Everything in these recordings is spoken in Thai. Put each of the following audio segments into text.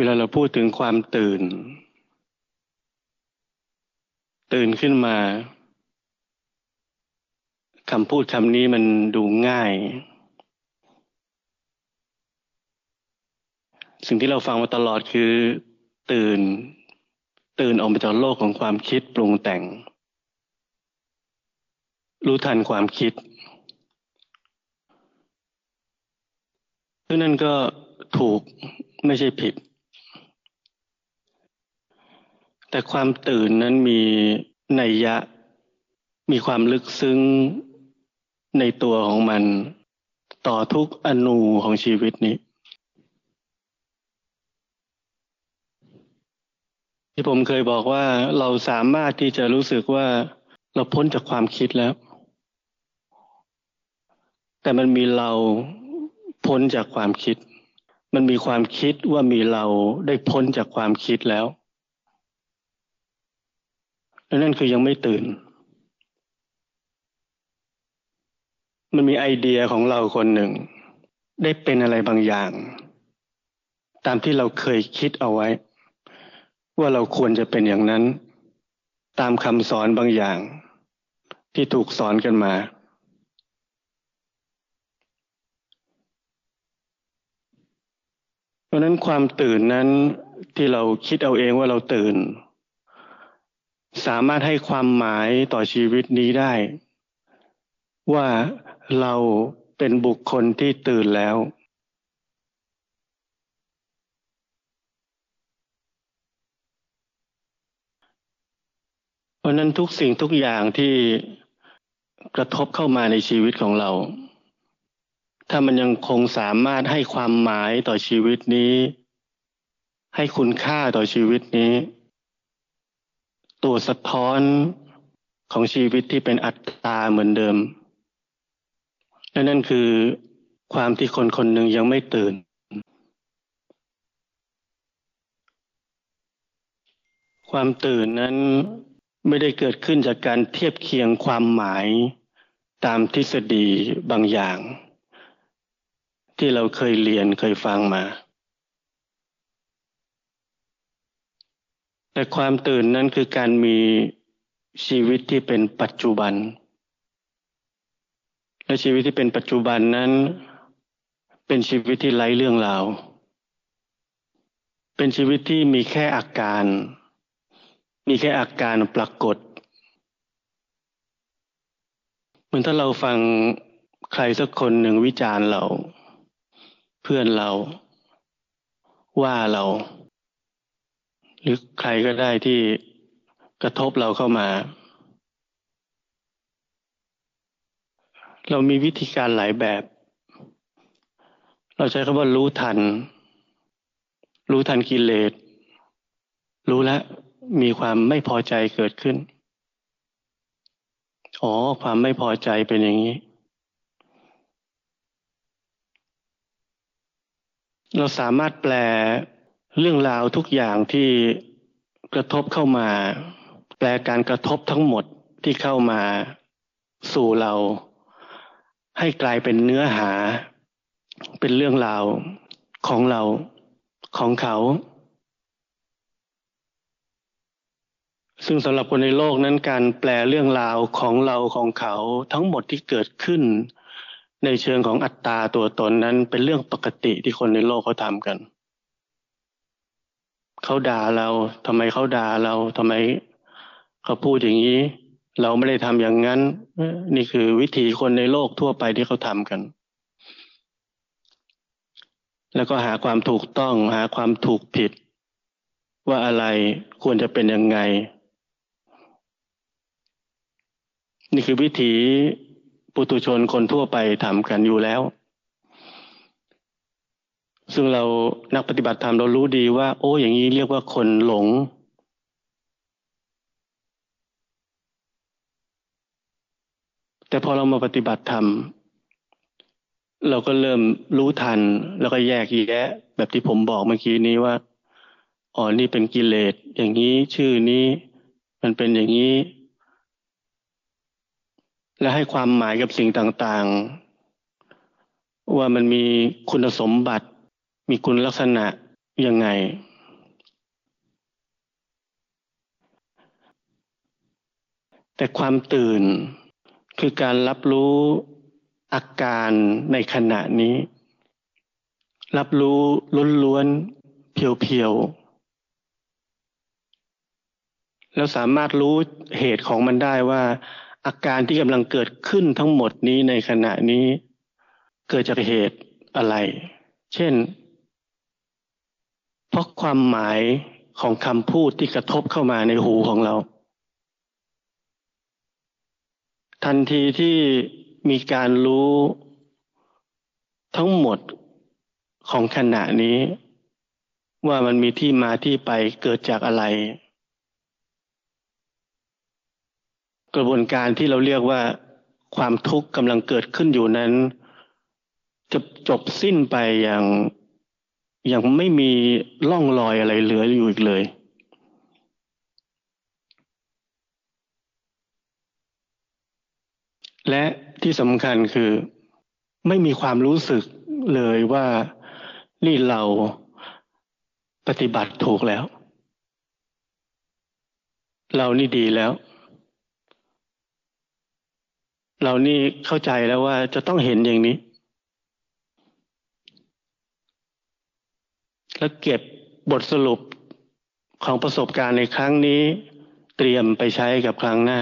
วลาเราพูดถึงความตื่น ตื่นขึ้นมาคำพูดคำนี้มันดูง่าย สิ่งที่เราฟังมาตลอดคือ ตื่น ตื่นออกมาจากโลกของความคิดปรุงแต่ง รู้ทันความคิดซึ่งนั่นก็ถูกไม่ใช่ผิด แต่ความตื่นนั้นมีนัยยะ มีความลึกซึ้งในตัวของมัน ต่อทุกอนูของชีวิตนี้ ที่ผมเคยบอกว่าเราสามารถที่จะรู้สึกว่าเราพ้นจากความคิดแล้ว แต่มันมีเราพ้นจากความคิด มันมีความคิดว่ามีเราได้พ้นจากความคิดแล้ว นั่นคือยังไม่ตื่น มันมีไอเดียของเราคนหนึ่ง ได้เป็นอะไรบางอย่าง ตามที่เราเคยคิดเอาไว้ ว่าเราควรจะเป็นอย่างนั้น ตามคำสอนบางอย่าง ที่ถูกสอนกันมาเพราะนั้นความตื่นนั้นที่เราคิดเอาเองว่าเราตื่น สามารถให้ความหมายต่อชีวิตนี้ได้ ว่าเราเป็นบุคคลที่ตื่นแล้วเพราะนั้นทุกสิ่งทุกอย่างที่กระทบเข้ามาในชีวิตของเรา ถ้ามันยังคงสามารถให้ความหมายต่อชีวิตนี้ ให้คุณค่าต่อชีวิตนี้ ตัวสะท้อนของชีวิตที่เป็นอัตตาเหมือนเดิมและนั่นคือความที่คนคนหนึ่งยังไม่ตื่น ความตื่นนั้นไม่ได้เกิดขึ้นจากการเทียบเคียงความหมายตามทฤษฎีบางอย่าง ที่เราเคยเรียนเคยฟังมา แต่ความตื่นนั้นคือการมีชีวิตที่เป็นปัจจุบัน และชีวิตที่เป็นปัจจุบันนั้น เป็นชีวิตที่ไร้เรื่องราว เป็นชีวิตที่มีแค่อาการ มีแค่อาการปรากฏ เหมือนถ้าเราฟังใครสักคนหนึ่งวิจารณ์เรา เพื่อนเราว่าเรา หรือใครก็ได้ที่กระทบเราเข้ามา เรามีวิธีการหลายแบบ เราใช้คำว่ารู้ทัน รู้ทันกิเลส รู้แล้วมีความไม่พอใจเกิดขึ้น อ๋อ ความไม่พอใจเป็นอย่างนี้ เราสามารถแปล เรื่องราวทุกอย่างที่กระทบเข้ามา แปลการกระทบทั้งหมดที่เข้ามาสู่เรา ให้กลายเป็นเนื้อหา เป็นเรื่องราวของเราของเขา ซึ่งสำหรับคนในโลกนั้นการแปลเรื่องราวของเราของเขาทั้งหมดที่เกิดขึ้น ในเชิงของอัตตาตัวตนนั้นเป็นเรื่องปกติที่คนในโลกเขาทำกัน เขาด่าเราทำไมเขาด่าเราทำไมเขาพูดอย่างนี้ เราไม่ได้ทำอย่างนั้น นี่คือวิธีคนในโลกทั่วไปที่เขาทำกัน แล้วก็หาความถูกต้อง หาความถูกผิด ว่าอะไรควรจะเป็นยังไง นี่คือวิธีปุถุชนคนทั่วไปทำกันอยู่แล้ว ซึ่งเรานักปฏิบัติธรรมเรารู้ดีว่า โอ้อย่างนี้เรียกว่าคนหลง แต่พอเรามาปฏิบัติธรรม เราก็เริ่มรู้ทัน แล้วก็แยกแยะ แบบที่ผมบอกเมื่อกี้นี้ว่าอ๋อนี่เป็นกิเลสอย่างนี้ชื่อนี้ มันเป็นอย่างนี้ และให้ความหมายกับสิ่งต่างๆว่ามันมีคุณสมบัติ มีคุณลักษณะยังไง แต่ความตื่นคือการรับรู้อาการในขณะนี้ รับรู้ล้นล้วนๆเพียวๆแล้วสามารถรู้เหตุของมันได้ว่า อาการที่กำลังเกิดขึ้นทั้งหมดนี้ในขณะนี้ เกิดจากเหตุอะไร เช่น เพราะความหมายของคำพูดที่กระทบเข้ามาในหูของเรา ทันทีที่มีการรู้ทั้งหมดของขณะนี้ ว่ามันมีที่มาที่ไปเกิดจากอะไร กระบวนการที่เราเรียกว่าความทุกข์กำลังเกิดขึ้นอยู่นั้น จะจบสิ้นไปอย่าง ย่างไม่มีร่องรอยอะไรเหลืออยู่อีกเลย และที่สำคัญคือ ไม่มีความรู้สึกเลยว่านี่เราปฏิบัติถูกแล้ว เรานี่ดีแล้ว เรานี่เข้าใจแล้วว่าจะต้องเห็นอย่างนี้ แล้วเก็บบทสรุปของประสบการณ์ในครั้งนี้เตรียมไปใช้กับครั้งหน้า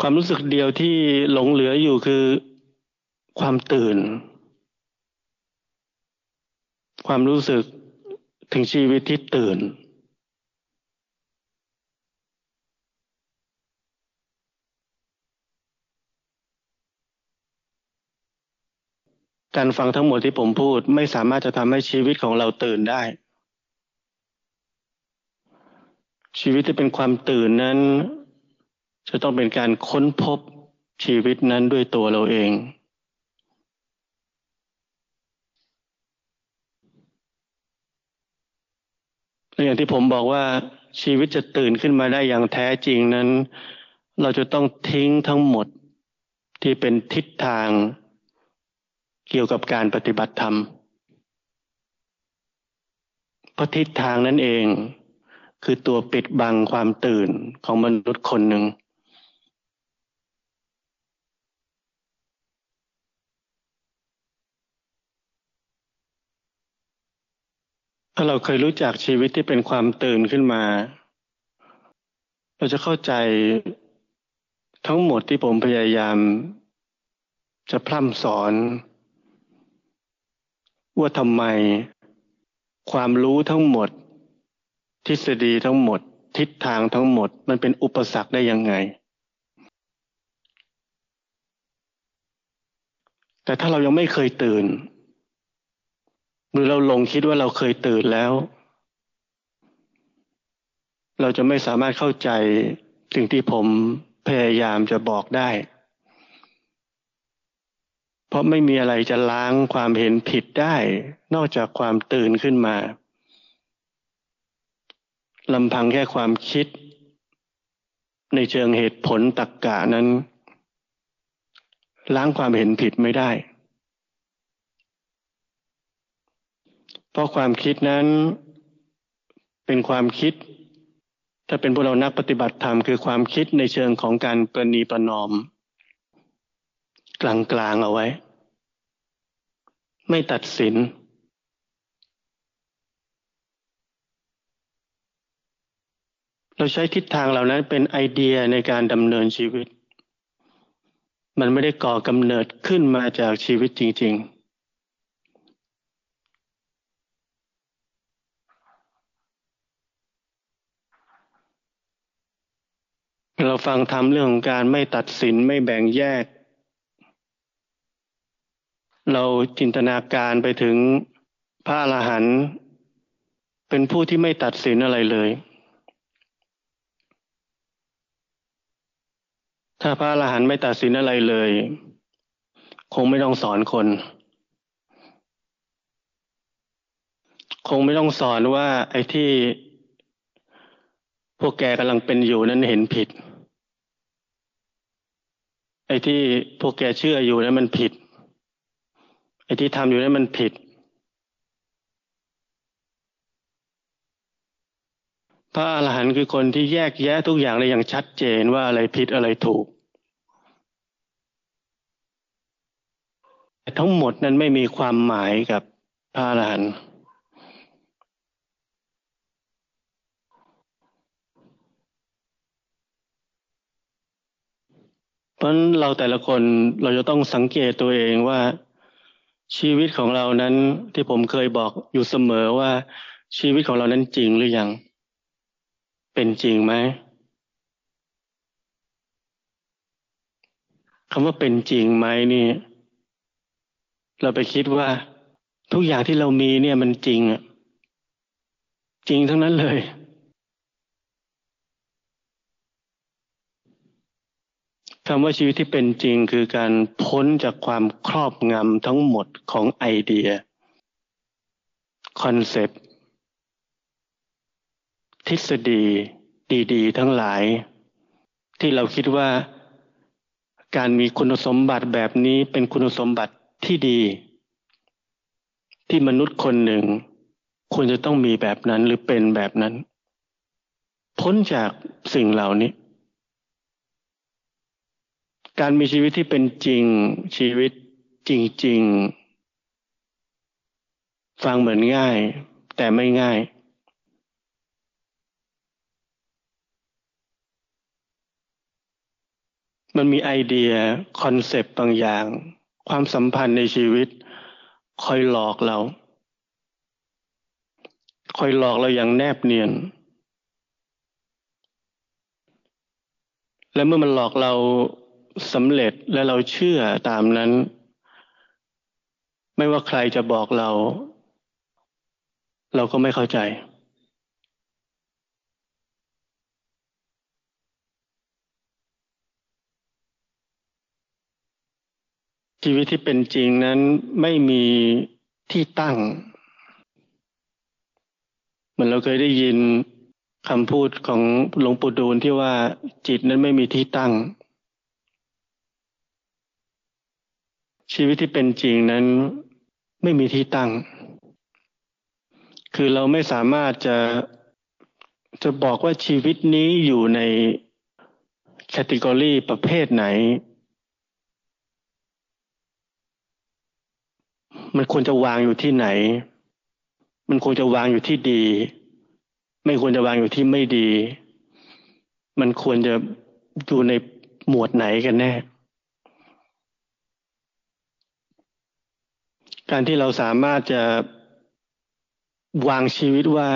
ความรู้สึกเดียวที่หลงเหลืออยู่คือความตื่น ความรู้สึกถึงชีวิตที่ตื่น การฟังทั้งหมดที่ผมพูดไม่สามารถจะทำให้ชีวิตของเราตื่นได้ ชีวิตที่เป็นความตื่นนั้น จะต้องเป็นการค้นพบชีวิตนั้นด้วยตัวเราเอง อย่างที่ผมบอกว่าชีวิตจะตื่นขึ้นมาได้อย่างแท้จริงนั้น เราจะต้องทิ้งทั้งหมดที่เป็นทิศทาง เกี่ยวกับการปฏิบัติธรรมเพราะทิศทางนั้นเอง คือตัวปิดบังความตื่นของมนุษย์คนหนึ่ง ถ้าเราเคยรู้จักชีวิตที่เป็นความตื่นขึ้นมา เราจะเข้าใจทั้งหมดที่ผมพยายามจะพร่ำสอน ว่าทำไมความรู้ทั้งหมด ทฤษฎีทั้งหมด ทิศทางทั้งหมด มันเป็นอุปสรรคได้ยังไง แต่ถ้าเรายังไม่เคยตื่น หรือเราลงคิดว่าเราเคยตื่นแล้ว เราจะไม่สามารถเข้าใจสิ่งที่ผมพยายามจะบอกได้ เพราะไม่มีอะไรจะล้างความเห็นผิดได้ นอกจากความตื่นขึ้นมาลำพังแค่ความคิด ในเชิงเหตุผลตรกกะนั้น ล้างความเห็นผิดไม่ได้ เพราะความคิดนั้นเป็นความคิด ถ้าเป็นพวกเรานักปฏิบัติธรรมคือความคิดในเชิงของการประนีประนอม กลางๆเอาไว้ ไม่ตัดสิน เราใช้ทิศทางเหล่านั้นเป็นไอเดียในการดำเนินชีวิต มันไม่ได้ก่อกำเนิดขึ้นมาจากชีวิตจริง ๆเราฟังทำเรื่องของการไม่ตัดสินไม่แบ่งแยก เราจินตนาการไปถึงพระอรหันต์เป็นผู้ที่ไม่ตัดสินอะไรเลย ถ้าพระอรหันต์ไม่ตัดสินอะไรเลย คงไม่ต้องสอนคน คงไม่ต้องสอนว่าไอ้ที่พวกแกกำลังเป็นอยู่นั้นเห็นผิด ไอ้ที่พวกแกเชื่ออยู่นั้นมันผิด ไอ้ที่ทำอยู่นั้นมันผิด พระอรหันต์คือคนที่แยกแยะทุกอย่างได้อย่างชัดเจนว่าอะไรผิดอะไรถูกแต่ทั้งหมดนั้นไม่มีความหมายกับพระอรหันต์เพราะเราแต่ละคนเราจะต้องสังเกตตัวเองว่า ชีวิตของเรานั้นที่ผมเคยบอกอยู่เสมอว่าชีวิตของเรานั้นจริงหรือยัง เป็นจริงไหมคำว่าเป็นจริงไหมนี่ เราไปคิดว่า ทุกอย่างที่เรามีเนี่ยมันจริงอะจริงทั้งนั้นเลย คำว่าชีวิตที่เป็นจริงคือการพ้นจากความครอบงำทั้งหมดของไอเดีย คอนเซปต์ ทฤษฎีดีๆ ทั้งหลาย ที่เราคิดว่าการมีคุณสมบัติแบบนี้เป็นคุณสมบัติที่ดี ที่มนุษย์คนหนึ่ง ควรจะต้องมีแบบนั้นหรือเป็นแบบนั้น พ้นจากสิ่งเหล่านี้ การมีชีวิตที่เป็นจริงชีวิตจริง ๆ ฟังเหมือนง่าย แต่ไม่ง่าย มันมีไอเดียคอนเซปต์บางอย่าง ความสัมพันธ์ในชีวิต คอยหลอกเรา คอยหลอกเราอย่างแนบเนียน และเมื่อมันหลอกเรา สำเร็จและเราเชื่อตามนั้น ไม่ว่าใครจะบอกเรา เราก็ไม่เข้าใจชีวิตที่เป็นจริงนั้นไม่มีที่ตั้ง เหมือนเราเคยได้ยินคำพูดของหลวงปู่ดูลที่ว่าจิตนั้นไม่มีที่ตั้ง ชีวิตที่เป็นจริงนั้นไม่มีที่ตั้ง คือเราไม่สามารถจะจะบอกว่าชีวิตนี้อยู่ในแคตตากรีประเภทไหน มันควรจะวางอยู่ที่ไหน มันควรจะวางอยู่ที่ดี ไม่ควรจะวางอยู่ที่ไม่ดี มันควรจะอยู่ในหมวดไหนกันแน่ การที่เราสามารถจะวางชีวิตว่า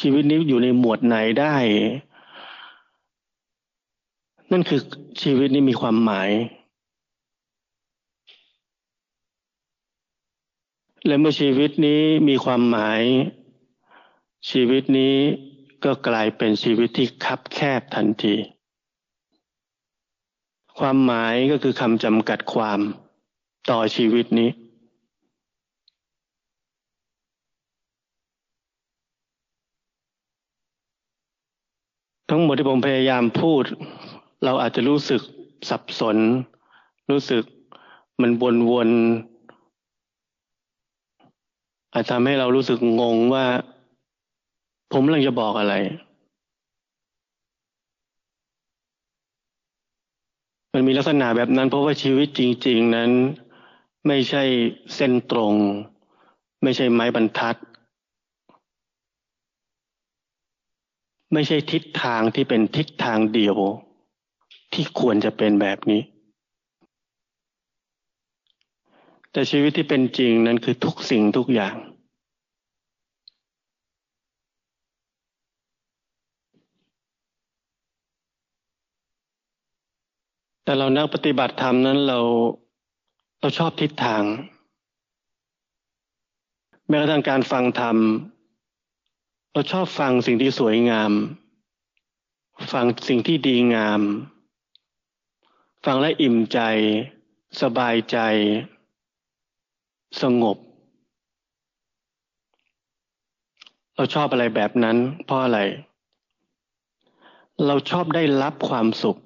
ชีวิตนี้อยู่ในหมวดไหนได้ นั่นคือชีวิตนี้มีความหมาย และเมื่อชีวิตนี้มีความหมาย ชีวิตนี้ก็กลายเป็นชีวิตที่คับแคบทันที ความหมายก็คือคำจำกัดความต่อชีวิตนี้ ทั้งหมดที่ผมพยายามพูด เราอาจจะรู้สึกสับสน รู้สึกมันวนๆอาจทำให้เรารู้สึกงงว่า ผมกำลังจะบอกอะไร มันมีลักษณะแบบนั้นเพราะว่าชีวิตจริง ๆ นั้น ไม่ใช่เส้นตรง ไม่ใช่ไม้บรรทัด ไม่ใช่ทิศทางที่เป็นทิศทางเดียว ที่ควรจะเป็นแบบนี้ แต่ชีวิตที่เป็นจริงนั้นคือทุกสิ่งทุกอย่าง แต่เรานักปฏิบัติธรรมนั้นเราเราชอบทิศทาง แม้กระทั่งการฟังธรรม เราชอบฟังสิ่งที่สวยงาม ฟังสิ่งที่ดีงาม ฟังและอิ่มใจ สบายใจ สงบ เราชอบอะไรแบบนั้น เพราะอะไร เราชอบได้รับความสุข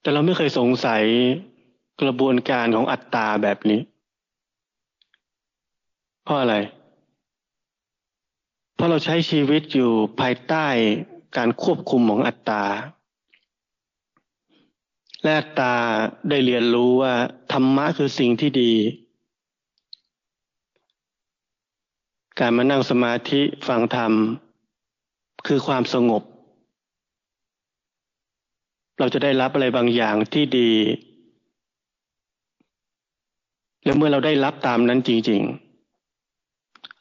แต่เราไม่เคยสงสัยกระบวนการของอัตตาแบบนี้ เพราะอะไร เพราะเราใช้ชีวิตอยู่ภายใต้การควบคุมของอัตตา และอัตตาได้เรียนรู้ว่า ธรรมะคือสิ่งที่ดี การมานั่งสมาธิฟังธรรม คือความสงบ เราจะได้รับอะไรบางอย่างที่ดีและเมื่อเราได้รับตามนั้นจริง ๆ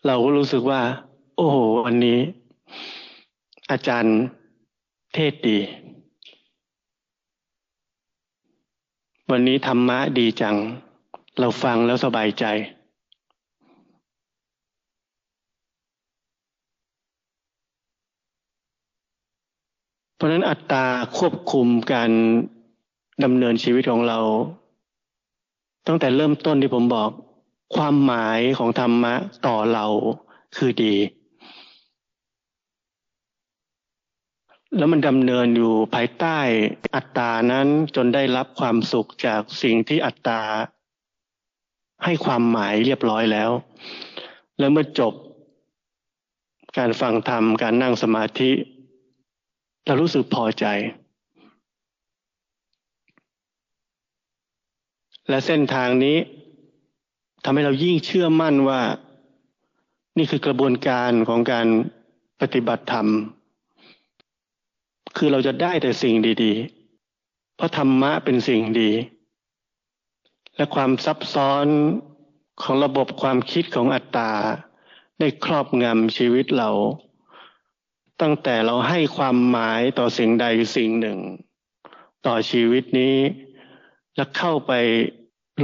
เราก็รู้สึกว่า โอ้โหวันนี้ อาจารย์เทศดี วันนี้ธรรมะดีจัง เราฟังแล้วสบายใจ เพราะนั้นอัตตาควบคุมการดำเนินชีวิตของเรา ตั้งแต่เริ่มต้นที่ผมบอก ความหมายของธรรมะต่อเราคือดี แล้วมันดำเนินอยู่ภายใต้อัตตานั้นจนได้รับความสุขจากสิ่งที่อัตตา ให้ความหมายเรียบร้อยแล้ว แล้วเมื่อจบการฟังธรรมการนั่งสมาธิเรารู้สึกพอใจ และเส้นทางนี้ ทำให้เรายิ่งเชื่อมั่นว่า นี่คือกระบวนการของการปฏิบัติธรรม คือเราจะได้แต่สิ่งดี ๆ เพราะธรรมะเป็นสิ่งดี และความซับซ้อนของระบบความคิดของอัตตา ได้ครอบงำชีวิตเรา ตั้งแต่เราให้ความหมายต่อสิ่งใดสิ่งหนึ่ง ต่อชีวิตนี้ และเข้าไป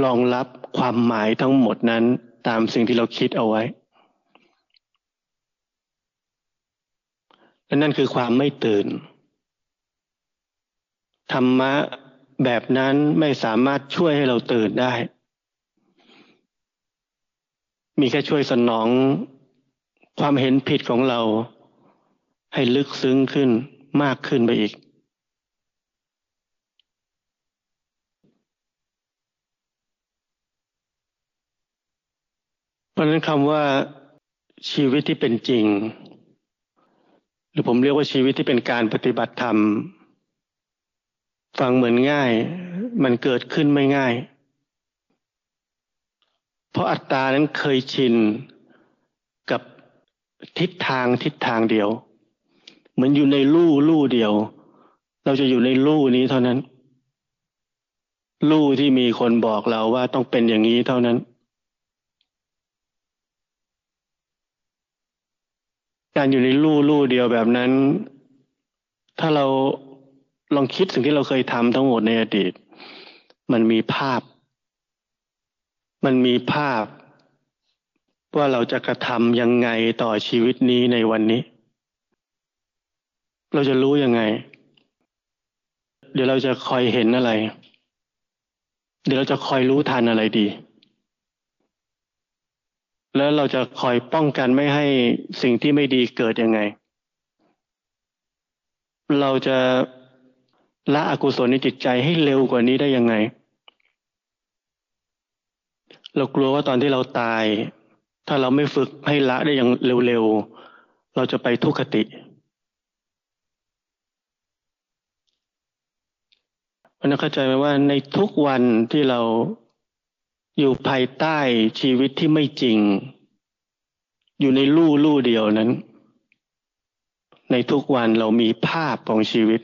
รองรับความหมายทั้งหมดนั้นตามสิ่งที่เราคิดเอาไว้และนั่นคือความไม่ตื่น ธรรมะแบบนั้นไม่สามารถช่วยให้เราตื่นได้ มีแค่ช่วยสนองความเห็นผิดของเราให้ลึกซึ้งขึ้นมากขึ้นไปอีก ราะนั้นคำว่าชีวิตที่เป็นจริง หรือผมเรียกว่าชีวิตที่เป็นการปฏิบัติธรรม ฟังเหมือนง่าย มันเกิดขึ้นไม่ง่าย เพราะอัตตานั้นเคยชินกับทิศทางทิศทางเดียว เหมือนอยู่ในลู่ลู่เดียว เราจะอยู่ในลู่นี้เท่านั้น ลู่ที่มีคนบอกเราว่าต้องเป็นอย่างนี้เท่านั้น การอยู่ในลู่ลู่เดียวแบบนั้น ถ้าเราลองคิดสิ่งที่เราเคยทำทั้งหมดในอดีต มันมีภาพ มันมีภาพ ว่าเราจะกระทำยังไงต่อชีวิตนี้ในวันนี้ เราจะรู้ยังไง เดี๋ยวเราจะคอยเห็นอะไร เดี๋ยวเราจะคอยรู้ทันอะไรดี แล้วเราจะคอยป้องกันไม่ให้สิ่งที่ไม่ดีเกิดยังไง เราจะละอกุศลในจิตใจให้เร็วกว่านี้ได้ยังไง เรากลัวว่าตอนที่เราตาย ถ้าเราไม่ฝึกให้ละได้อย่างเร็วๆ เราจะไปทุกขติ มันเข้าใจไหมว่าในทุกวันที่เรา อยู่ภายใต้ชีวิตที่ไม่จริง อยู่ในลู่ลู่เดียวนั้น ในทุกวันเรามีภาพของชีวิต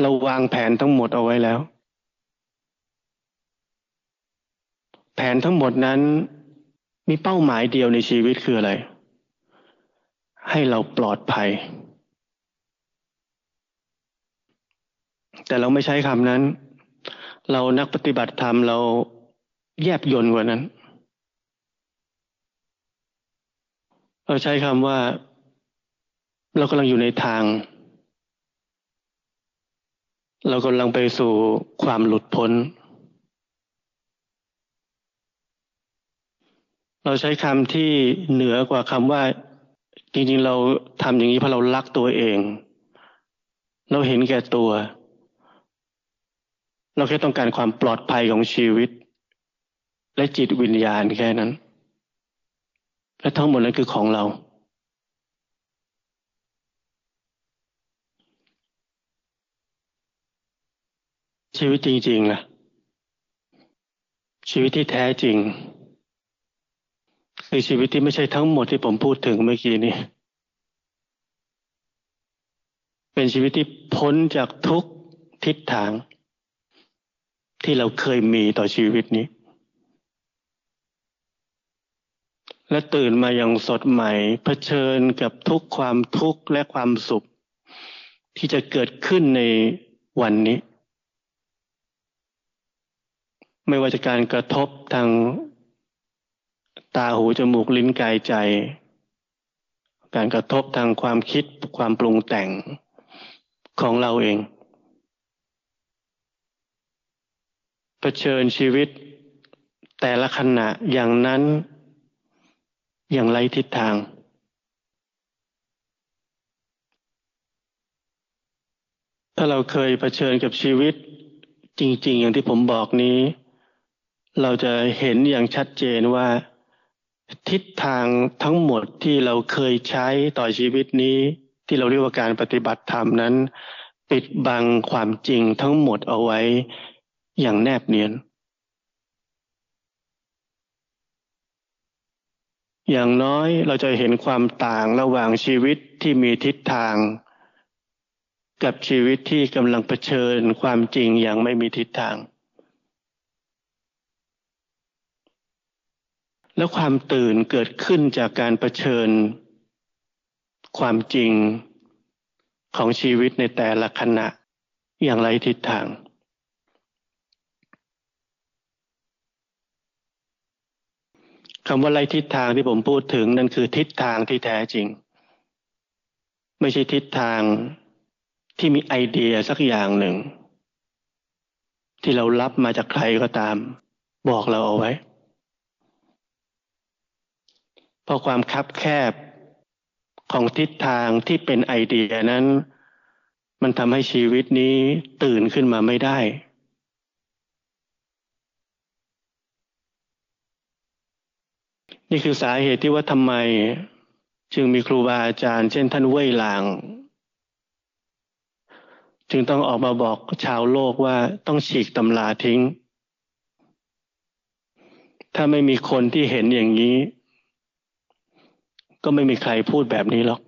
เราวางแผนทั้งหมดเอาไว้แล้ว แผนทั้งหมดนั้นมีเป้าหมายเดียวในชีวิตคืออะไร ให้เราปลอดภัย แต่เราไม่ใช้คำนั้น เรานักปฏิบัติธรรมเราแยบยนต์กว่านั้น เราใช้คำว่า เรากำลังอยู่ในทาง เรากำลังไปสู่ความหลุดพ้น เราใช้คำที่เหนือกว่าคำว่า จริงๆ เราทำอย่างนี้เพราะเรารักตัวเอง เราเห็นแก่ตัว เราแค่ต้องการความปลอดภัยของชีวิต และจิตวิญญาณแค่นั้น และทั้งหมดนั้นคือของเราชีวิตจริงๆล่ะ ชีวิตที่แท้จริง คือชีวิตที่ไม่ใช่ทั้งหมดที่ผมพูดถึงเมื่อกี้นี้ เป็นชีวิตที่พ้นจากทุกทิศทาง ที่เราเคยมีต่อชีวิตนี้ และตื่นมาอย่างสดใหม่เผชิญกับทุกความทุกข์และความสุข ที่จะเกิดขึ้นในวันนี้ ไม่ว่าจะการกระทบทางตาหูจมูกลิ้นกายใจ การกระทบทางความคิดความปรุงแต่งของเราเอง เผชิญชีวิต แต่ละขณะอย่างนั้นอย่างไรทิศทาง ถ้าเราเคยเผชิญกับชีวิต จริง ๆ อย่างที่ผมบอกนี้ เราจะเห็นอย่างชัดเจนว่า ทิศทางทั้งหมดที่เราเคยใช้ต่อชีวิตนี้ ที่เราเรียกว่าการปฏิบัติธรรมนั้น ปิดบังความจริงทั้งหมดเอาไว้ อย่างแนบเนียน อย่างน้อยเราจะเห็นความต่างระหว่างชีวิตที่มีทิศทาง กับชีวิตที่กำลังเผชิญความจริงอย่างไม่มีทิศทาง แล้วความตื่นเกิดขึ้นจากการรเผชิญ ความจริงของชีวิตในแต่ละขณะอย่างไรทิศทาง คำว่าไรทิศทางที่ผมพูดถึงนั่นคือทิศทางที่แท้จริง ไม่ใช่ทิศทางที่มีไอเดียสักอย่างหนึ่ง ที่เรารับมาจากใครก็ตาม บอกเราเอาไว้ราะความคับแคบของทิศทางที่เป็นไอเดียนั้น มันทำให้ชีวิตนี้ตื่นขึ้นมาไม่ได้ นี่คือสาเหตุที่ว่าทำไม จึงมีครูบาอาจารย์ เช่นท่านเว่ยหลาง จึงต้องออกมาบอกชาวโลกว่าต้องฉีกตำราทิ้ง ถ้าไม่มีคนที่เห็นอย่างนี้ ก็ไม่มีใครพูดแบบนี้หรอก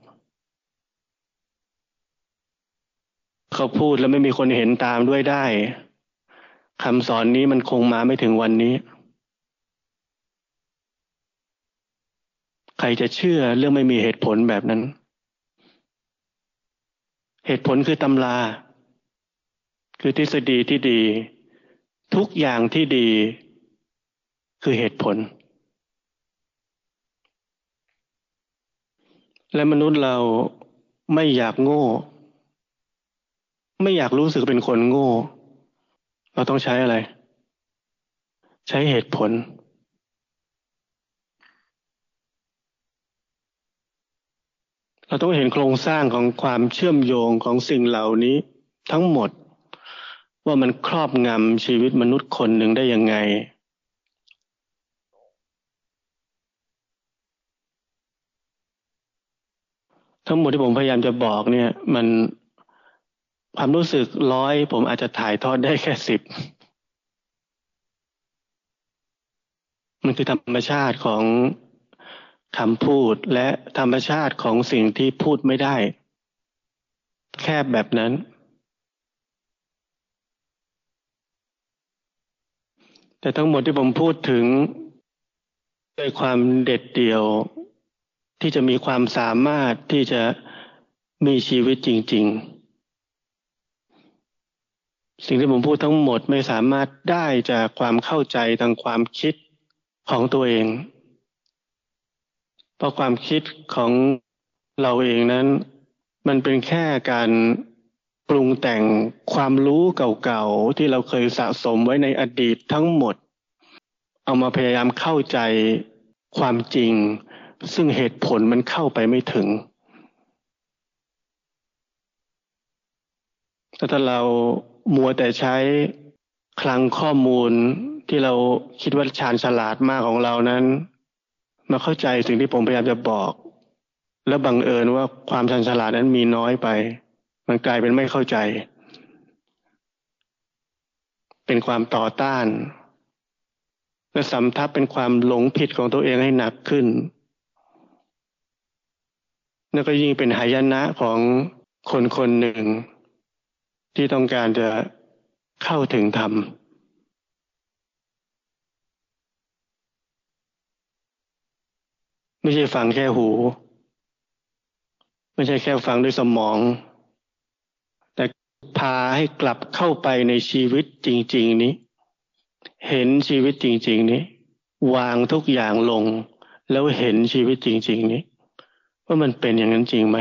เขาพูดแล้วไม่มีคนเห็นตามด้วยได้คำสอนนี้มันคงมาไม่ถึงวันนี้ ใครจะเชื่อเรื่องไม่มีเหตุผลแบบนั้น เหตุผลคือตำรา คือทฤษฎีที่ดี ทุกอย่างที่ดี คือเหตุผล และมนุษย์เราไม่อยากโง่ ไม่อยากรู้สึกเป็นคนโง่ เราต้องใช้อะไร ใช้เหตุผล เราต้องเห็นโครงสร้างของความเชื่อมโยงของสิ่งเหล่านี้ทั้งหมด ว่ามันครอบงำชีวิตมนุษย์คนหนึ่งได้ยังไง ทั้งหมดที่ผมพยายามจะบอกเนี่ย มันความรู้สึกร้อยผมอาจจะถ่ายทอดได้แค่สิบมันคือธรรมชาติของ คำพูดและธรรมชาติของสิ่งที่พูดไม่ได้ แค่แบบนั้น แต่ทั้งหมดที่ผมพูดถึงด้วยความเด็ดเดี่ยว ที่จะมีความสามารถที่จะมีชีวิตจริง ๆ สิ่งที่ผมพูดทั้งหมดไม่สามารถได้จากความเข้าใจทางความคิดของตัวเอง ราะความคิดของเราเองนั้น มันเป็นแค่การปรุงแต่งความรู้เก่าๆที่เราเคยสะสมไว้ในอดีตทั้งหมด เอามาพยายามเข้าใจความจริง ซึ่งเหตุผลมันเข้าไปไม่ถึงแต่ถ้าเรามัวแต่ใช้คลังข้อมูลที่เราคิดว่าชาญฉลาดมากของเรานั้น มาเข้าใจสิ่งที่ผมพยายามจะบอก แล้วบังเอิญว่าความชันฉลาดนั้นมีน้อยไป มันกลายเป็นไม่เข้าใจ เป็นความต่อต้าน และสำทับเป็นความหลงผิดของตัวเองให้หนักขึ้นนั่นก็ยิ่งเป็นหายนะของคนคนหนึ่ง ที่ต้องการจะเข้าถึงธรรม ไม่ใช่ฟังแค่หู ไม่ใช่แค่ฟังด้วยสมอง แต่พาให้กลับเข้าไปในชีวิตจริง ๆ นี้ เห็นชีวิตจริง ๆ นี้ วางทุกอย่างลง แล้วเห็นชีวิตจริง ๆ นี้ ว่ามันเป็นอย่างนั้นจริงไหม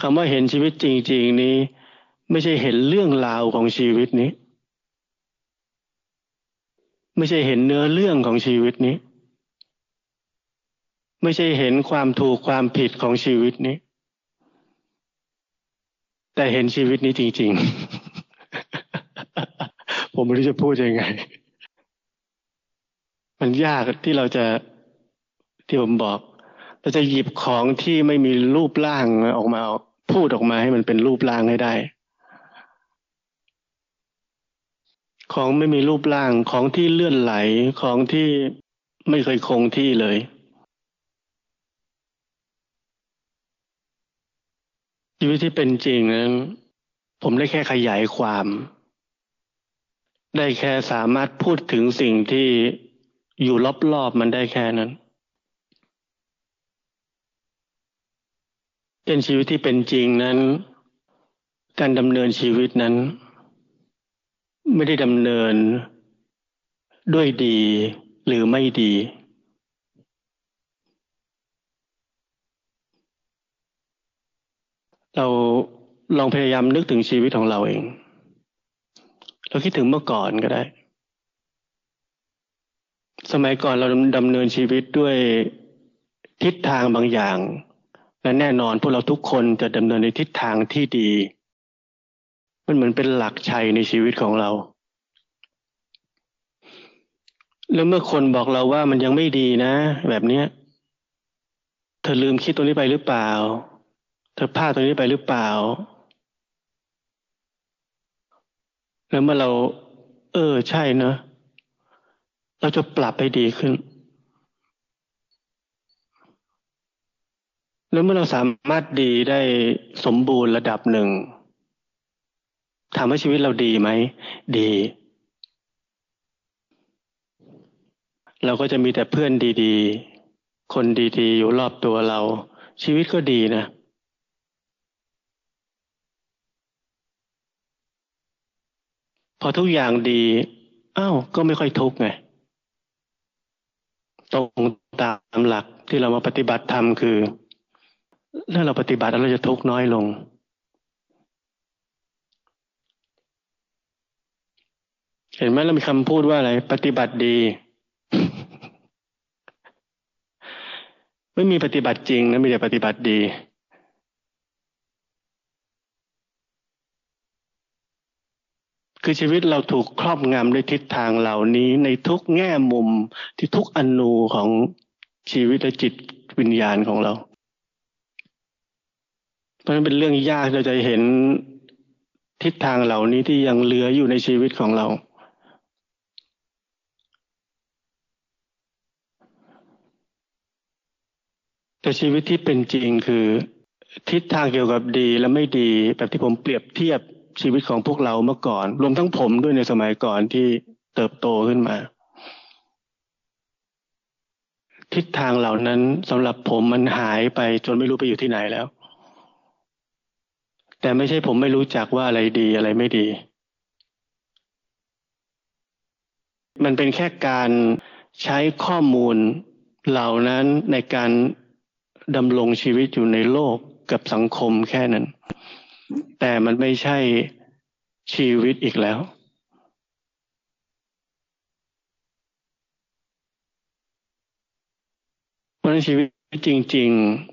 คำว่าเห็นชีวิตจริง ๆ นี้ ไม่ใช่เห็นเรื่องราวของชีวิตนี้ ไม่ใช่เห็นเนื้อเรื่องของชีวิตนี้ ไม่ใช่เห็นความถูกความผิดของชีวิตนี้ แต่เห็นชีวิตนี้จริง ๆ ผมไม่รู้จะพูดยังไง มันยากที่เราจะที่ผมบอกเราจะหยิบของที่ไม่มีรูปร่างออกมาพูดออกมาให้มันเป็นรูปร่างให้ได้ ของไม่มีรูปร่างของที่เลื่อนไหลของที่ไม่เคยคงที่เลย ชีวิตที่เป็นจริงนั้นผมได้แค่ขยายความ ได้แค่สามารถพูดถึงสิ่งที่อยู่รอบๆมันได้แค่นั้นเป็นชีวิตที่เป็นจริงนั้น การดำเนินชีวิตนั้น ไม่ได้ดำเนินด้วยดีหรือไม่ดี เราลองพยายามนึกถึงชีวิตของเราเอง เราคิดถึงเมื่อก่อนก็ได้ สมัยก่อนเราดำเนินชีวิตด้วยทิศทางบางอย่าง และแน่นอนพวกเราทุกคนจะดำเนินในทิศทางที่ดี มันเหมือนเป็นหลักชัยในชีวิตของเรา แล้วเมื่อคนบอกเราว่ามันยังไม่ดีนะ แบบเนี้ย เธอลืมคิดตรงนี้ไปหรือเปล่า เธอพลาดตรงนี้ไปหรือเปล่า แล้วเมื่อเรา เออ ใช่เนะเราจะปรับไปดีขึ้น แล้วเมื่อเราสามารถดีได้สมบูรณ์ระดับหนึ่ง ถามว่าชีวิตเราดีไหม ดี เราก็จะมีแต่เพื่อนดีๆ คนดีๆ อยู่รอบตัวเรา ชีวิตก็ดีนะ พอทุกอย่างดีอ้าวก็ไม่ค่อยทุกข์ไง ตรงตามหลักที่เรามาปฏิบัติธรรมคือ ถ้าเราปฏิบัติแล้วเราจะทุกข์น้อยลง เห็นไหมเรามีคำพูดว่าอะไร ปฏิบัติดี ไม่มีปฏิบัติจริงนะมีแต่ปฏิบัติดี คือชีวิตเราถูกครอบงำด้วยทิศทางเหล่านี้ในทุกแง่มุมที่ทุกอนูของชีวิตและจิตวิญญาณของเรา เพราะนั้นเป็นเรื่องยากเราจะเห็นทิศทางเหล่านี้ที่ยังเหลืออยู่ในชีวิตของเรา แต่ชีวิตที่เป็นจริงคือ ทิศทางเกี่ยวกับดีและไม่ดี แบบที่ผมเปรียบเทียบชีวิตของพวกเราเมื่อก่อน รวมทั้งผมด้วยในสมัยก่อนที่เติบโตขึ้นมา ทิศทางเหล่านั้นสำหรับผมมันหายไปจนไม่รู้ไปอยู่ที่ไหนแล้ว แต่ไม่ใช่ผมไม่รู้จักว่าอะไรดีอะไรไม่ดี มันเป็นแค่การใช้ข้อมูลเหล่านั้นในการ ดำรงชีวิตอยู่ในโลกกับสังคมแค่นั้น แต่มันไม่ใช่ชีวิตอีกแล้ว เพราะนั้นชีวิตจริง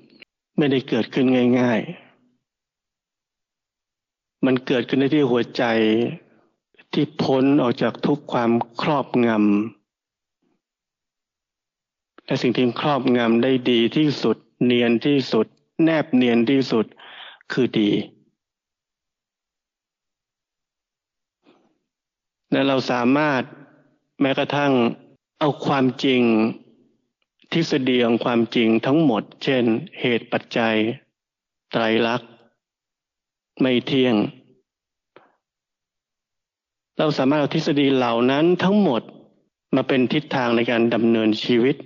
ๆ ไม่ได้เกิดขึ้นง่าย ๆ มันเกิดขึ้นในที่หัวใจที่พ้นออกจากทุกความครอบงำและสิ่งที่ครอบงำได้ดีที่สุด เนียนที่สุด แนบเนียนที่สุดคือดี และเราสามารถแม้กระทั่งเอาความจริงทฤษฎีของความจริงทั้งหมด เช่น เหตุปัจจัย ไตรลักษณ์ ไม่เที่ยง เราสามารถเอาทฤษฎีเหล่านั้นทั้งหมดมาเป็นทิศทางในการดำเนินชีวิต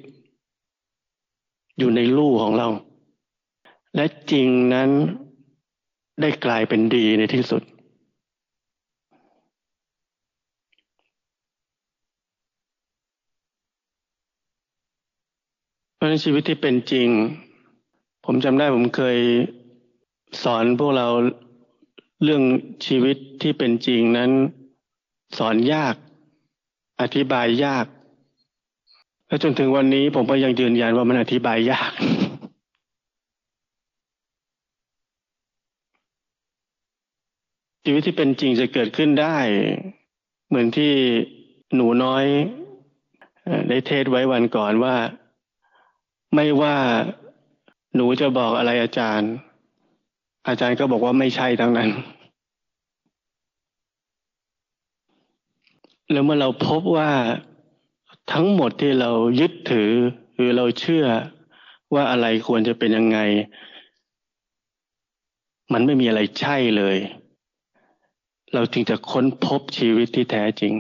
อยู่ในลู่ของเรา และจริงนั้นได้กลายเป็นดีในที่สุด เพราะในชีวิตที่เป็นจริง ผมจำได้ผมเคยสอนพวกเราเรื่องชีวิตที่เป็นจริงนั้น สอนยาก อธิบายยาก และจนถึงวันนี้ผมก็ยังยืนยันว่ามันอธิบายยาก ชีวิตที่เป็นจริงจะเกิดขึ้นได้ เหมือนที่หนูน้อยได้เทศไว้วันก่อนว่า ไม่ว่าหนูจะบอกอะไรอาจารย์ อาจารย์ก็บอกว่าไม่ใช่ทั้งนั้น แล้วเมื่อเราพบว่า ทั้งหมดที่เรายึดถือหรือเราเชื่อว่าอะไรควรจะเป็นยังไง มันไม่มีอะไรใช่เลย เราจึงจะค้นพบชีวิตที่แท้จริง